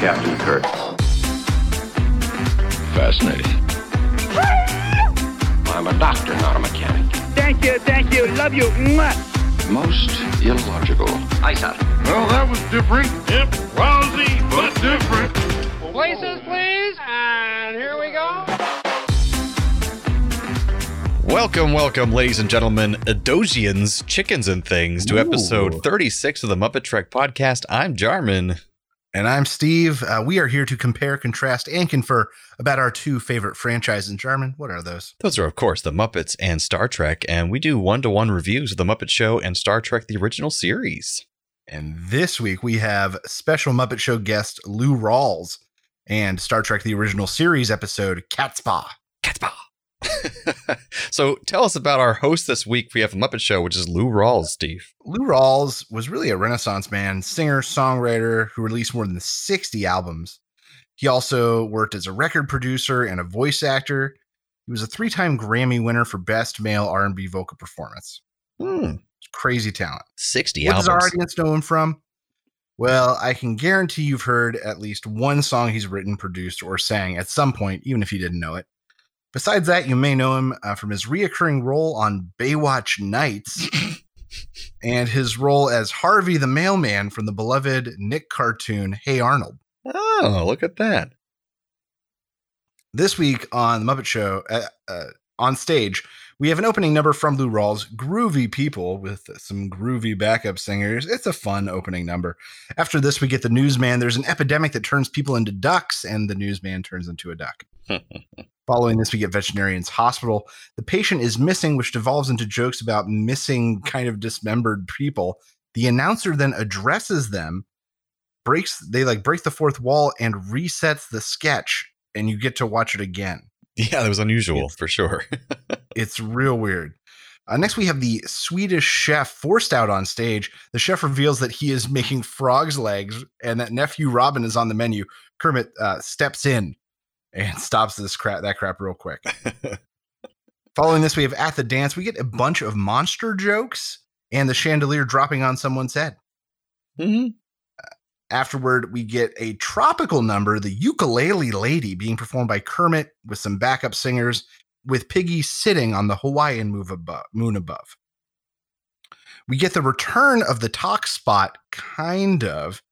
Captain Kirk. Fascinating. I'm a doctor, not a mechanic. Thank you, thank you, love you. Mwah. Most illogical. Aye, sir. Well, that was different. Yep, lousy, but different. Places, please. And here we go. Welcome, welcome, ladies and gentlemen, Adosians, chickens and things, to episode 36 of the Muppet Trek podcast. I'm Jarman. And I'm Steve. Uh, we are here to compare, contrast, and confer about our two favorite franchises in Jarman. What are those? Those are, of course, the Muppets and Star Trek, and we do one to one reviews of the Muppet Show and Star Trek, the original series. And this week we have special Muppet Show guest Lou Rawls and Star Trek the Original Series episode Catspaw. Catspaw. so tell us about our host this week. We have a Muppet Show, which is Lou Rawls, Steve. Lou Rawls was really a Renaissance man, singer, songwriter who released more than 60 albums. He also worked as a record producer and a voice actor. He was a three-time Grammy winner for Best Male R&B Vocal Performance. Hmm. Crazy talent. 60 What albums. does our audience know him from? Well, I can guarantee you've heard at least one song he's written, produced, or sang at some point, even if you didn't know it. Besides that, you may know him uh, from his reoccurring role on Baywatch Nights and his role as Harvey the mailman from the beloved Nick cartoon Hey Arnold. Oh, look at that. This week on the Muppet Show, uh, uh, on stage, we have an opening number from Lou Rawls, Groovy People, with some groovy backup singers. It's a fun opening number. After this, we get the newsman. There's an epidemic that turns people into ducks, and the newsman turns into a duck. Following this, we get Veterinarian's Hospital. The patient is missing, which devolves into jokes about missing, kind of dismembered people. The announcer then addresses them, breaks, they like break the fourth wall and resets the sketch, and you get to watch it again. Yeah, that was unusual It's- for sure. It's real weird. Uh, next, we have the Swedish chef forced out on stage. The chef reveals that he is making frog's legs and that nephew Robin is on the menu. Kermit uh, steps in and stops this crap, that crap real quick. Following this, we have at the dance. We get a bunch of monster jokes and the chandelier dropping on someone's head. Mhm. Afterward, we get a tropical number, the ukulele lady, being performed by Kermit with some backup singers, with Piggy sitting on the Hawaiian move above, moon above. We get the return of the talk spot, kind of,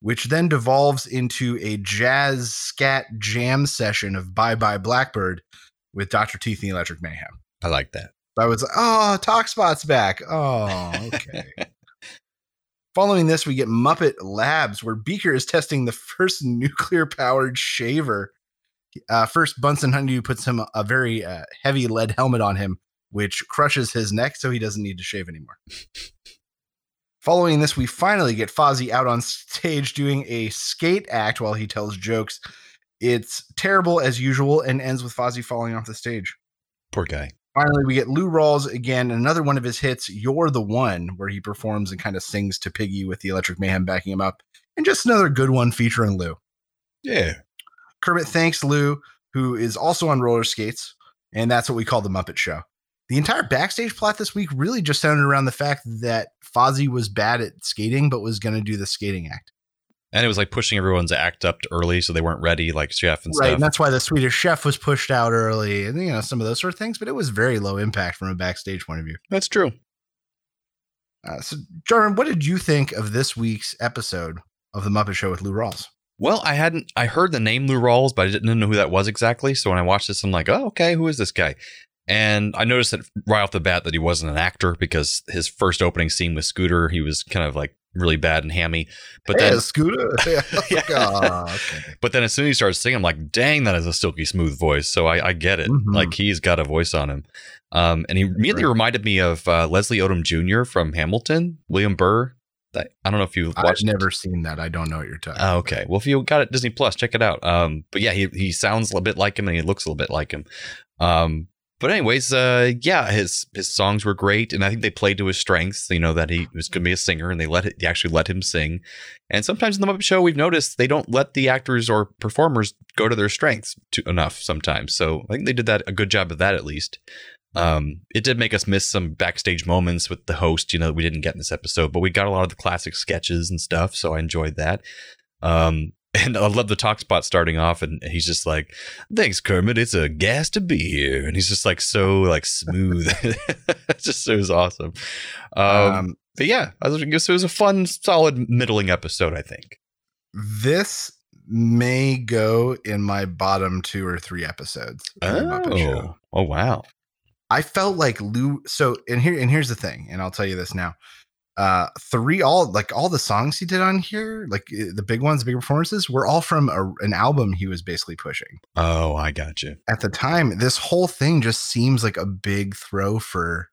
which then devolves into a jazz scat jam session of Bye Bye Blackbird with Dr. Teeth and the Electric Mayhem. I like that. I was like, oh, Talk Spot's back. Oh, okay. Following this, we get Muppet Labs, where Beaker is testing the first nuclear powered shaver. Uh, first, Bunsen Honeydew puts him a very uh, heavy lead helmet on him, which crushes his neck so he doesn't need to shave anymore. Following this, we finally get Fozzie out on stage doing a skate act while he tells jokes. It's terrible as usual and ends with Fozzie falling off the stage. Poor guy. Finally, we get Lou Rawls again, another one of his hits, You're the One, where he performs and kind of sings to Piggy with the Electric Mayhem backing him up. And just another good one featuring Lou. Yeah. Kermit thanks Lou, who is also on roller skates, and that's what we call the Muppet Show. The entire backstage plot this week really just centered around the fact that Fozzie was bad at skating, but was going to do the skating act. And it was like pushing everyone's act up early so they weren't ready, like chef and Right. stuff. And that's why the Swedish chef was pushed out early and, you know, some of those sort of things, but it was very low impact from a backstage point of view. That's true. Uh, so, Jordan, what did you think of this week's episode of The Muppet Show with Lou Rawls? Well, I hadn't I heard the name Lou Rawls, but I didn't know who that was exactly. So when I watched this, I'm like, oh, okay, who is this guy? And I noticed that right off the bat that he wasn't an actor because his first opening scene with Scooter, he was kind of like really bad and hammy. But Hey, then Scooter. Yeah. Ah, okay. but then as soon as he started singing, I'm like, dang, that is a silky smooth voice. So I, I get it. Mhm. Like he's got a voice on him. Um, and he immediately Right. reminded me of uh, Leslie Odom Jr. from Hamilton, William Burr. That, I don't know if you've I've watched never seen that. I don't know what you're talking Oh, okay. Well, if you got it Disney Plus, check it out. Um, but yeah, he he sounds a little bit like him and he looks a little bit like him. Um, but anyways, uh, yeah, his his songs were great, and I think they played to his strengths. You know that he was going to be a singer, and they let it, they actually let him sing. And sometimes in the Muppet Show, we've noticed they don't let the actors or performers go to their strengths to, enough sometimes. So I think they did that a good job of that at least. Um, it did make us miss some backstage moments with the host, you know, that we didn't get in this episode, but we got a lot of the classic sketches and stuff, so I enjoyed that. Um, And I love the talk spot starting off, and he's just like, "Thanks, Kermit. It's a gas to be here." And he's just like so like smooth. it just it was awesome. Um, Um, but yeah, I was- it was a fun, solid, middling episode. I think. this may go in my bottom two or three episodes. of Show. Oh, oh wow. I felt like Lou. So, and here, and here's the thing, and I'll tell you this now. Uh, three, all like all the songs he did on here, like eh, the big ones, big performances, were all from a, an album he was basically pushing Oh, I got you. at the time. This whole thing just seems like a big throw for.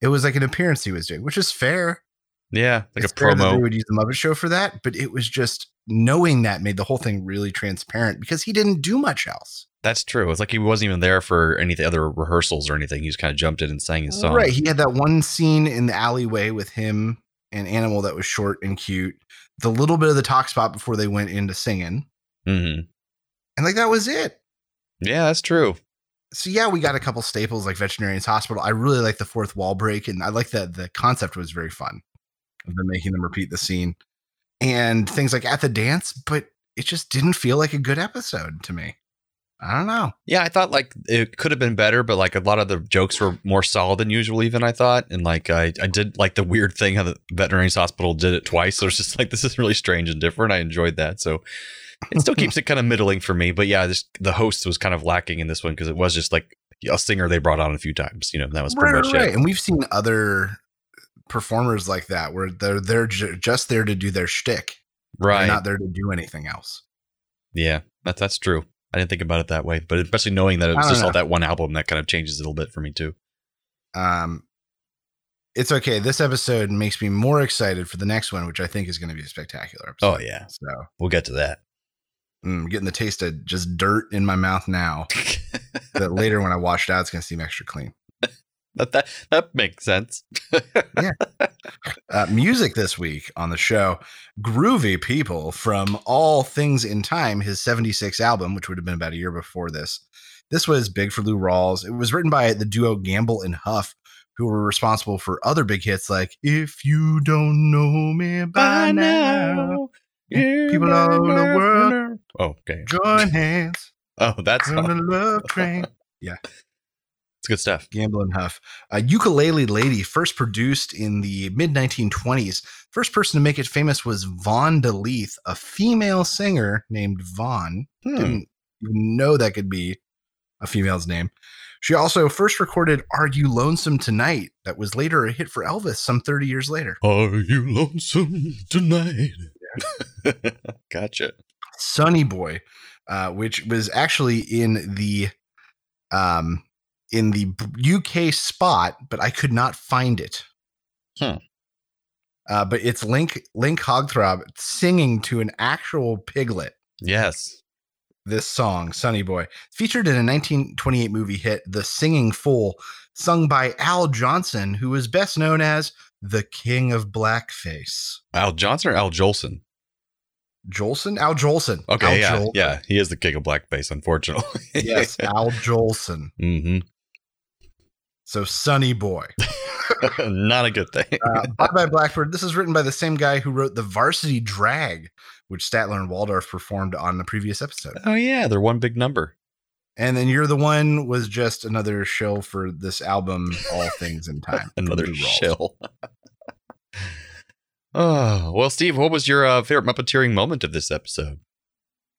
It was like an appearance he was doing, which is fair. Yeah, like It's a that They would use the Muppet Show for that, but it was just knowing that made the whole thing really transparent because he didn't do much else. That's true. It's like he wasn't even there for any of the other rehearsals or anything. He just kind of jumped in and sang his song. Right. He had that one scene in the alleyway with him and Animal that was short and cute. The little bit of the talk spot before they went into singing. hmm And like that was it. Yeah, that's true. So yeah, we got a couple staples like Veterinarian's Hospital. I really like the fourth wall break, and I like that the concept was very fun them making them repeat the scene and things like at the dance, but it just didn't feel like a good episode to me. I don't know. Yeah, I thought like it could have been better, but like a lot of the jokes were more solid than usual, even I thought. And like I, I did like the weird thing how the veterinarian's hospital did it twice. So it's just like this is really strange and different. I enjoyed that. So it still keeps it kind of middling for me. But yeah, just the host was kind of lacking in this one because it was just like a singer they brought on a few times. You know, that was pretty right, much right. it. And we've seen other performers like that where they're they're ju- just there to do their shtick. They're Right. not there to do anything else. yeah, that's that's true. I didn't think about it that way, but especially knowing that it was just all that one album, that kind of changes it a little bit for me too. Um, it's okay. This episode makes me more excited for the next one, which I think is going to be a spectacular Oh yeah, So we'll get to that. mm, getting the taste of just dirt in my mouth now. that later when I wash it out, it's going to seem extra clean. That that that makes sense. Uh, music this week on the show Groovy People from All Things in Time, his 76 album, which would have been about a year before this. This was big for Lou Rawls. It was written by the duo Gamble and Huff, who were responsible for other big hits like If You Don't Know Me By, Now, people all over the world Oh, okay. join hands Oh, that's on the love train. it's good stuff. Gambling Huff. Uh, Ukulele Lady, first produced in the mid 1920s. First person to make it famous was Vaughn DeLeith, a female singer named Vaughn. Hmm. Didn't even know that could be a female's name. She also first recorded Are You Lonesome Tonight? That was later a hit for Elvis some 30 years later. Are you lonesome tonight? gotcha. Sunny Boy, uh, which was actually in the um, in the UK spot, but I could not find it. Hmm. Uh, but it's Link Link Hogthrob singing to an actual piglet. Yes. This song, Sunny Boy, featured in a 1928 movie hit, The Singing Fool, sung by Al Johnson, who is best known as the King of Blackface. Al Johnson or Al Jolson? Jolson? Al Jolson. Okay, Al yeah, Jol- yeah. He is the king of blackface, unfortunately. Yes, Al Jolson. hmm So Sunny Boy. Not a good thing. Uh, Bye Bye Blackbird. This is written by the same guy who wrote the Varsity Drag, which Statler and Waldorf performed on the previous episode. oh yeah, they're one big number. And then You're the One was just another shill for this album, All Things in Time. Another shill. oh well, Steve, what was your uh, favorite Muppeteering moment of this episode?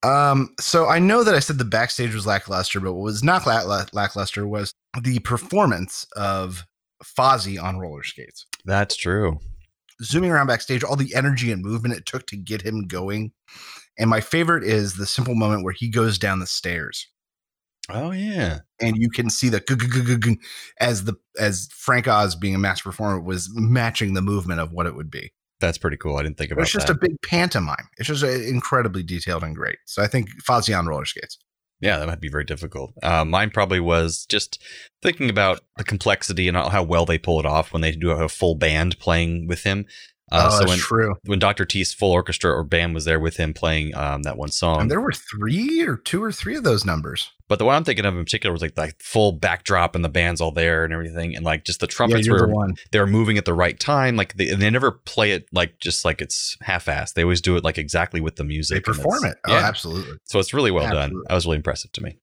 Um, so I know that I said the backstage was lackluster, but what was not lack- lackluster was the performance of Fozzie on roller skates. That's true. zooming around backstage, all the energy and movement it took to get him going. And my favorite is the simple moment where he goes down the stairs Oh yeah. and you can see the as the as Frank Oz being a master performer was matching the movement of what it would be. That's pretty cool. I didn't think about it. It's just that. a big pantomime. It's just uh, incredibly detailed and great. So I think Fozzie on roller skates. Yeah, that might be very difficult. Uh, mine probably was just thinking about the complexity and how well they pull it off when they do have a full band playing with him. Uh, oh, so when true. when Dr. Teeth's full orchestra or band was there with him playing um, that one song. And there were three or two or three of those numbers. But the one I'm thinking of in particular was like the full backdrop and the band's all there and everything, and like just the trumpets you're were the they were moving at the right time. Like they, and they never play it like just like it's half-assed. They always do it like exactly with the music. They perform it. Oh, Yeah, absolutely. so it's really well done. That was really impressive to me.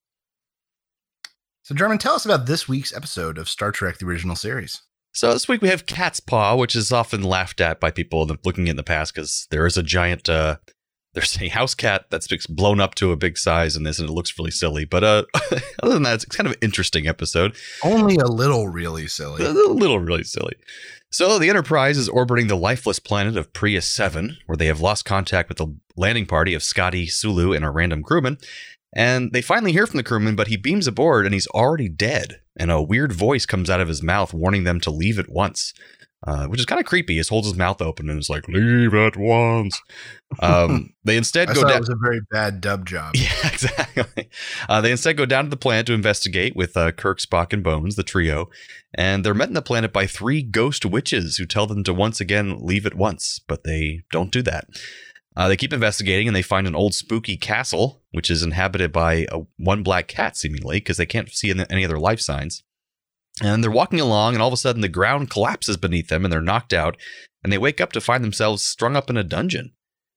So, German, tell us about this week's episode of Star Trek: The Original Series. So this week we have Catspaw, which is often laughed at by people looking in the past because there is a giant. Uh, there's a house cat that's blown up to a big size in this, and it looks really silly. But uh, other than that, it's kind of an interesting episode. Only a little really silly. A little really silly. So the Enterprise is orbiting the lifeless planet of Pyris 7, where they have lost contact with the landing party of Scotty, Sulu, and a random crewman. And they finally hear from the crewman, but he beams aboard and he's already dead. And a weird voice comes out of his mouth warning them to leave at once, uh, which is kind of creepy. He holds his mouth open and is like, leave at once. Um, they instead go down. it was a very bad dub job. Yeah, exactly. Uh, they instead go down to the planet to investigate with uh, Kirk, Spock, and Bones, the trio. And they're met on the planet by three ghost witches who tell them to once again leave at once, but they don't do that. Uh, they keep investigating and they find an old spooky castle, which is inhabited by a, one black cat, seemingly, because they can't see any any other life signs. And they're walking along, and all of a sudden the ground collapses beneath them and they're knocked out. And they wake up to find themselves strung up in a dungeon.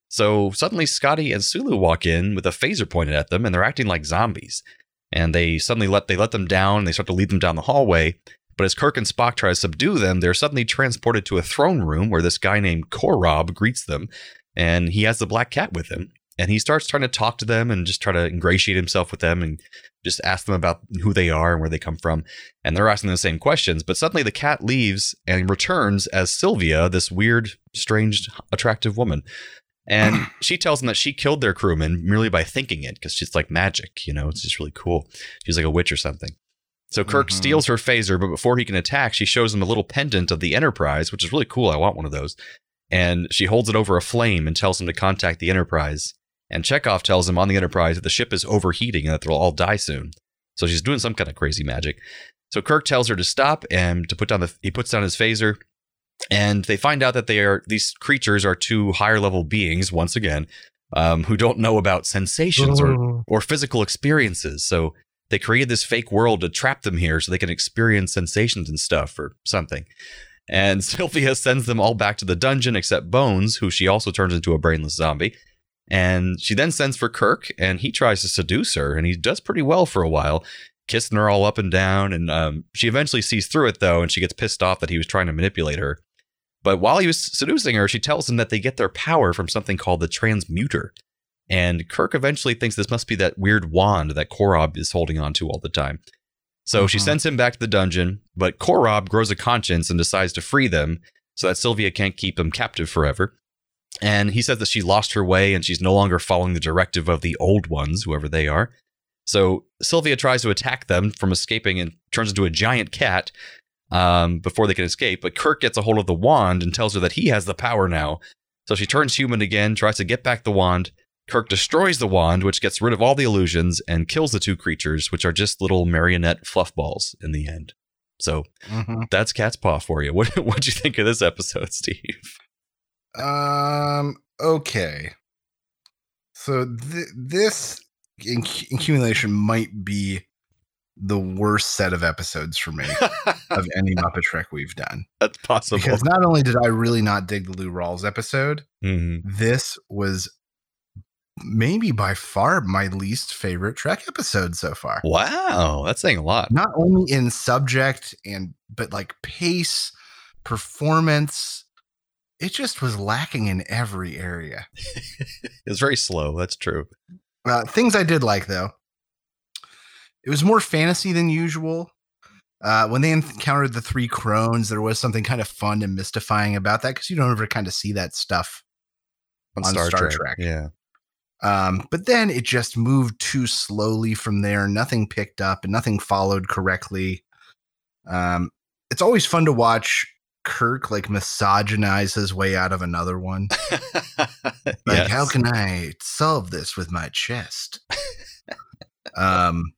So suddenly Scotty and Sulu walk in with a phaser pointed at them and they're acting like zombies. And they suddenly let they let them down and they start to lead them down the hallway. But as Kirk and Spock try to subdue them, they're suddenly transported to a throne room where this guy named Korob greets them. And he has the black cat with him. And he starts trying to talk to them and just try to ingratiate himself with them and just ask them about who they are and where they come from. And they're asking the same questions. But suddenly the cat leaves and returns as Sylvia, this weird, strange, attractive woman. And she tells them that she killed their crewman merely by thinking it because she's like magic, you know, it's just really cool. She's like a witch or something. So Kirk Mhm. steals her phaser, but before he can attack, she shows him a little pendant of the Enterprise, which is really cool. I want one of those. And she holds it over a flame and tells him to contact the Enterprise. And Chekov tells him on the Enterprise that the ship is overheating and that they'll all die soon. So she's doing some kind of crazy magic. So Kirk tells her to stop and to put down the he puts down his phaser and they find out that they are these creatures are two higher level beings once again um, who don't know about sensations or, or physical experiences so they created this fake world to trap them here so they can experience sensations and stuff or something and sylvia sends them all back to the dungeon except bones who she also turns into a brainless zombie and she then sends for kirk and he tries to seduce her and he does pretty well for a while kissing her all up and down and um, she eventually sees through it though and she gets pissed off that he was trying to manipulate her but while he was seducing her, she tells him that they get their power from something called the transmuter. And Kirk eventually thinks this must be that weird wand that Korob is holding on to all the time. So she Mhm. sends him back to the dungeon, but Korob grows a conscience and decides to free them so that Sylvia can't keep them captive forever. And he says that she lost her way and she's no longer following the directive of the old ones, whoever they are. So Sylvia tries to attack them from escaping and turns into a giant cat um, before they can escape. But Kirk gets a hold of the wand and tells her that he has the power now. So she turns human again, tries to get back the wand. Kirk destroys the wand, which gets rid of all the illusions and kills the two creatures, which are just little marionette fluff balls in the end. So Mhm. that's Catspaw for you. What what'd you think of this episode, Steve? Um. Okay. So th- this inc- accumulation might be the worst set of episodes for me of any Muppet Trek we've done. that's possible. Because not only did I really not dig the Lou Rawls episode, Mhm. this was maybe by far my least favorite Trek episode so far. Wow, that's saying a lot. Not only in subject and but like pace, performance, it just was lacking in every area. It's very slow. That's true. Uh, things I did like though, it was more fantasy than usual. Uh, when they encountered the three crones, there was something kind of fun and mystifying about that because you don't ever kind of see that stuff. On, On Star, Star Trek. Trek. Yeah. Um, but then it just moved too slowly from there. Nothing picked up and nothing followed correctly. Um, it's always fun to watch Kirk like misogynize his way out of another one. Like, Yes. how can I solve this with my chest? um,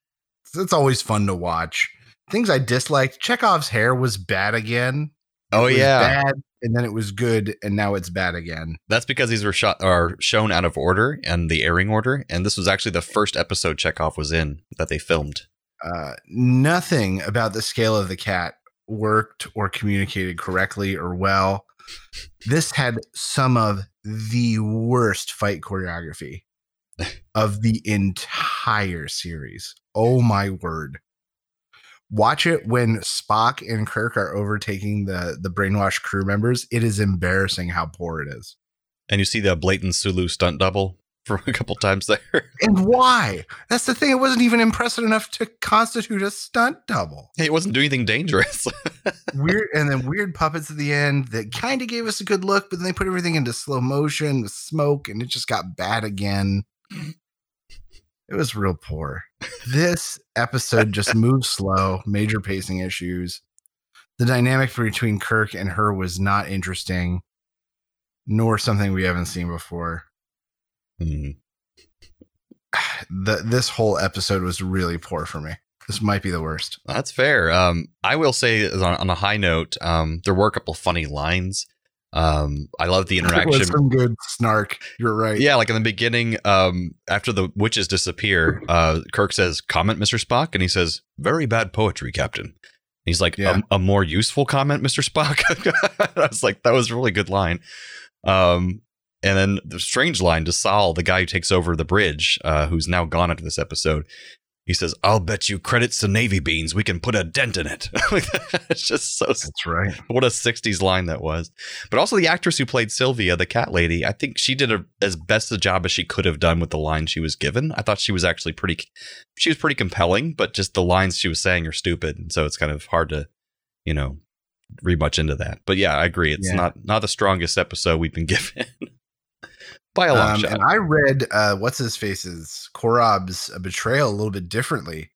it's always fun to watch. Things I disliked. Chekov's hair was bad again. Oh It was yeah, bad, and then it was good, and now it's bad again. that's because these were shot are shown out of order and the airing order, and this was actually the first episode Chekov was in that they filmed. Uh, nothing about the scale of the cat worked or communicated correctly or well. This had some of the worst fight choreography of the entire series. Oh my word. Watch it when Spock and Kirk are overtaking the the brainwashed crew members. It is embarrassing how poor it is. And you see the blatant Sulu stunt double for a couple times there. And why? That's the thing. It wasn't even impressive enough to constitute a stunt double. hey, it wasn't doing anything dangerous. weird and then weird puppets at the end that kind of gave us a good look, but then they put everything into slow motion with smoke and it just got bad again. It was real poor. This episode just moved slow, major pacing issues. The dynamic between Kirk and her was not interesting, nor something we haven't seen before. Hmm. The this whole episode was really poor for me. This might be the worst. That's fair. Um, I will say on, on a high note, um, there were a couple funny lines. Um, I love the interaction. some good snark. You're right. Yeah, like in the beginning, um, after the witches disappear, uh, Kirk says, "Comment, Mister Spock," and he says, "Very bad poetry, Captain." And he's like, Yeah. a, "A more useful comment, Mister Spock." I was like, "That was a really good line." Um, and then the strange line to Saul, the guy who takes over the bridge, uh, who's now gone after this episode. He says, "I'll bet you credits to Navy beans. We can put a dent in it." it's just so That's right. what a 60s line that was. But also the actress who played Sylvia, the cat lady, I think she did a, as best a job as she could have done with the line she was given. I thought she was actually pretty she was pretty compelling, but just the lines she was saying are stupid, and so it's kind of hard to, you know, read much into that. But yeah, I agree. It's Yeah. not not the strongest episode we've been given. By a long Um, shot. and I read uh, what's his face's Korob's uh, betrayal a little bit differently.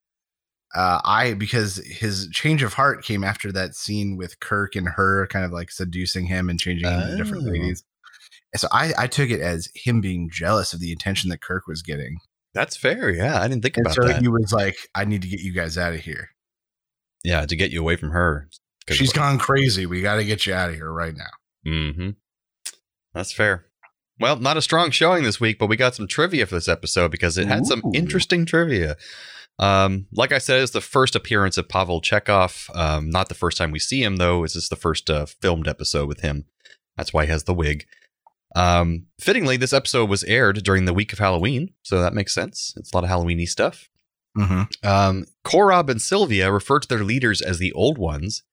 Uh, I because his change of heart came after that scene with Kirk and her kind of like seducing him and changing him to different Oh. ladies. And so I, I took it as him being jealous of the attention that Kirk was getting. That's fair. Yeah, I didn't think And about so that. he was like, I need to get you guys out of here. yeah, to get you away from her. She's gone crazy. We got to get you out of here right now. Mm-hmm. That's fair. Well, not a strong showing this week, but we got some trivia for this episode because it had some interesting trivia. Um, like I said, it's the first appearance of Pavel Chekov. Um, not the first time we see him, though. It's just the first uh, filmed episode with him. That's why he has the wig. Um, fittingly, this episode was aired during the week of Halloween, so that makes sense. It's a lot of Halloweeny stuff. Mm-hmm. Um, Korob and Sylvia refer to their leaders as the Old Ones,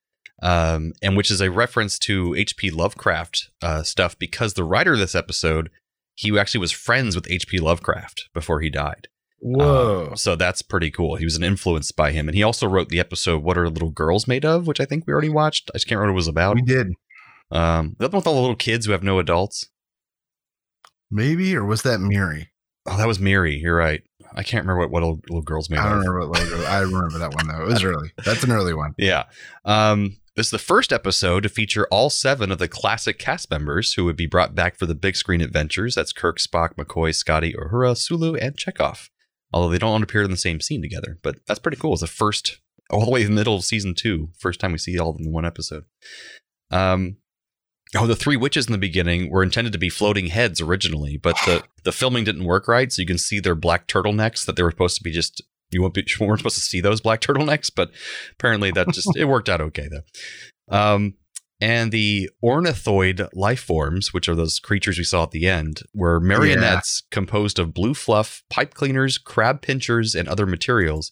um, and which is a reference to H.P. Lovecraft uh, stuff because the writer of this episode, he actually was friends with H.P. Lovecraft before he died. Whoa. Um, so that's pretty cool. He was an influence by him, and he also wrote the episode "What Are Little Girls Made Of," which I think we already watched. I just can't remember what it was about. we did. Um, the other one with all the little kids who have no adults. Maybe, or was that Miri? Oh, that was Miri. You're right. I can't remember what what little, little girls made I don't of. remember what logo. I remember that one though. It was early. That's an early one. Yeah. Um, this is the first episode to feature all seven of the classic cast members who would be brought back for the big screen adventures. That's Kirk, Spock, McCoy, Scotty, Uhura, Sulu, and Chekov. Although they don't appear in the same scene together, but that's pretty cool. It's the first, all the way in the middle of season two, first time we see all of them in one episode. Um, oh, the three witches in the beginning were intended to be floating heads originally, but the the filming didn't work right, so you can see their black turtlenecks that they were supposed to be just. You won't be, you weren't supposed to see those black turtlenecks, but apparently that just it worked out okay though. Um, and the ornithoid life forms, which are those creatures we saw at the end, were marionettes composed of blue fluff, pipe cleaners, crab pinchers, and other materials.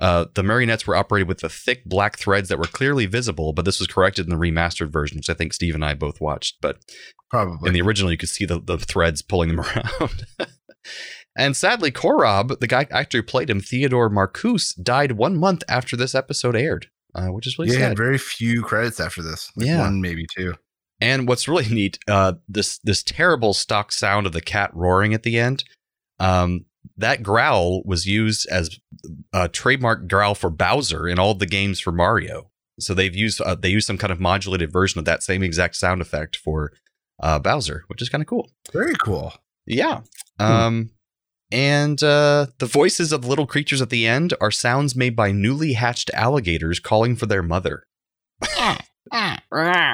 Uh, the marionettes were operated with the thick black threads that were clearly visible, but this was corrected in the remastered version, which I think Steve and I both watched. But Probably. in the original, you could see the, the threads pulling them around. And sadly, Korob, the guy actor who played him, Theodore Marcuse, died one month after this episode aired, uh, which is really yeah, sad. had very few credits after this. Like Yeah. one maybe two. And what's really neat, uh, this this terrible stock sound of the cat roaring at the end, um, that growl was used as a trademark growl for Bowser in all the games for Mario. So they've used uh, they used some kind of modulated version of that same exact sound effect for uh, Bowser, which is kind of cool. Very cool. Yeah. Um, and uh, the voices of the little creatures at the end are sounds made by newly hatched alligators calling for their mother.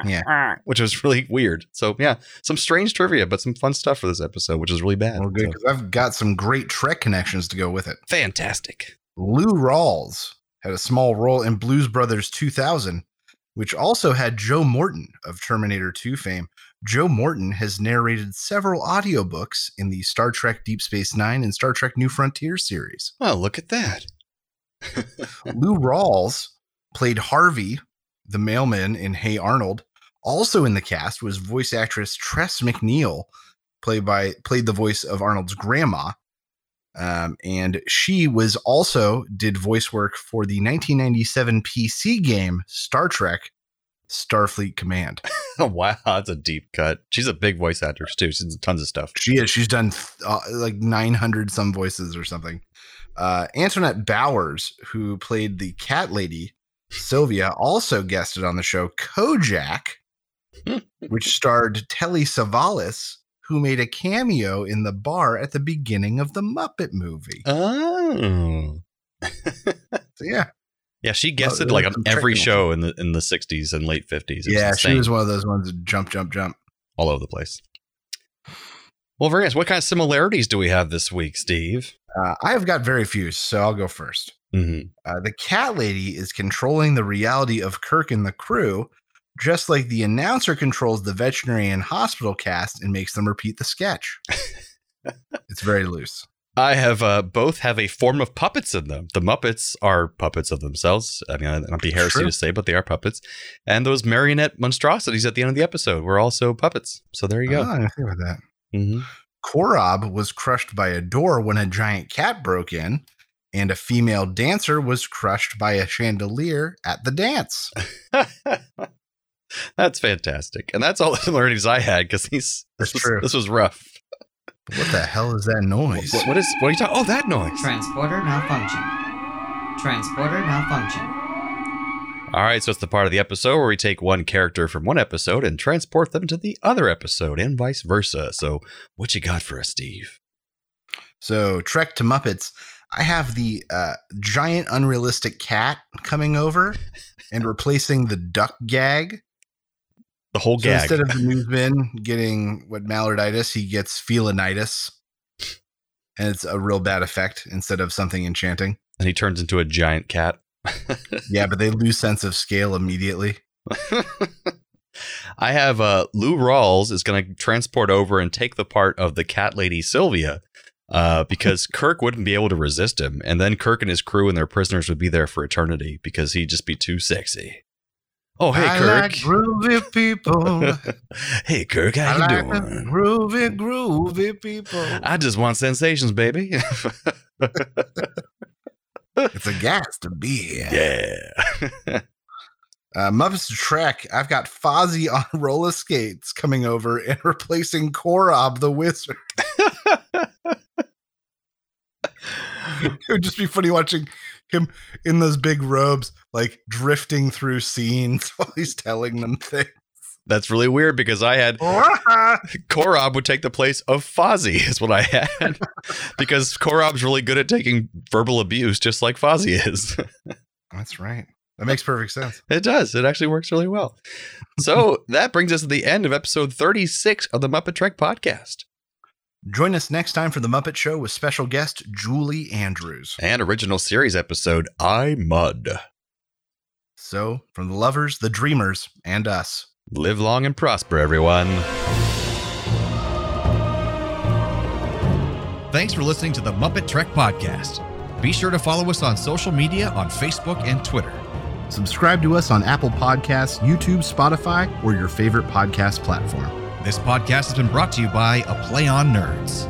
Yeah. which was really weird. So yeah, some strange trivia, but some fun stuff for this episode, which is really bad. Well, good So, because I've got some great Trek connections to go with it. fantastic. Lou Rawls had a small role in Blues Brothers 2000, which also had Joe Morton of Terminator 2 fame. Joe Morton has narrated several audiobooks in the Star Trek Deep Space Nine and Star Trek New Frontier series. Well, look at that. Lou Rawls played Harvey, the mailman in Hey Arnold. Also in the cast was voice actress Tress MacNeille, played by played the voice of Arnold's grandma. Um, and she was also did voice work for the 1997 PC game Star Trek Starfleet Command. Wow, that's a deep cut. She's a big voice actress too. She's tons of stuff. She is. She's done uh, like 900 some voices or something. Uh, Antoinette Bowers, who played the cat lady Sylvia, also guested on the show Kojak, which starred Telly Savalas, who made a cameo in the bar at the beginning of the Muppet movie. Oh. So, yeah, Yeah, she guested it like on every show in the in the 60s and late 50s. It was yeah, she was one of those ones that jump, jump, jump. all over the place. Well, very nice. What kind of similarities do we have this week, Steve? Uh, I have got very few, so I'll go first. Mm-hmm. Uh, the cat lady is controlling the reality of Kirk and the crew, just like the announcer controls the veterinary and hospital cast and makes them repeat the sketch. it's very loose. I have uh, both have a form of puppets in them. The Muppets are puppets of themselves. I mean, it might be heresy to say, but they are puppets. And those marionette monstrosities at the end of the episode were also puppets. So there you go. Oh, I think about that. hmm Korob was crushed by a door when a giant cat broke in, and a female dancer was crushed by a chandelier at the dance. that's fantastic, and that's all the learnings I had because these That's this was, true. this was rough. What the hell is that noise? What- what is what are you talking? Oh, that noise. Transporter malfunction. Transporter malfunction. All right, so it's the part of the episode where we take one character from one episode and transport them to the other episode, and vice versa. So, what you got for us, Steve? So, Trek to Muppets, I have the uh, giant unrealistic cat coming over and replacing the duck gag. The whole So gag. instead of the newsman getting what mallarditis, he gets felinitis. And it's a real bad effect instead of something enchanting. and he turns into a giant cat. Yeah, but they lose sense of scale immediately. I have uh, Lou Rawls is going to transport over and take the part of the cat lady Sylvia uh, because Kirk wouldn't be able to resist him. And then Kirk and his crew and their prisoners would be there for eternity because he'd just be too sexy. Oh, hey, I Kirk. like groovy people. hey, Kirk, how I you like doing? groovy, groovy people. I just want sensations, baby. It's a gas to be. Here. Yeah. Uh, Muppets to Trek. I've got Fozzie on roller skates coming over and replacing Korob the Wizard. it would just be funny watching him in those big robes, like drifting through scenes while he's telling them things. That's really weird because I had Korob would take the place of Fozzie, is what I had. because Korob's really good at taking verbal abuse, just like Fozzie is. That's right. That makes perfect sense. it does. It actually works really well. So that brings us to the end of episode 36 of the Muppet Trek podcast. Join us next time for the Muppet Show with special guest Julie Andrews. And original series episode, I Mudd. So, from the lovers, the dreamers, and us. Live long and prosper, everyone. Thanks for listening to the Muppet Trek Podcast. Be sure to follow us on social media on Facebook and Twitter. Subscribe to us on Apple Podcasts, YouTube, Spotify, or your favorite podcast platform. This podcast has been brought to you by A Play on Nerds.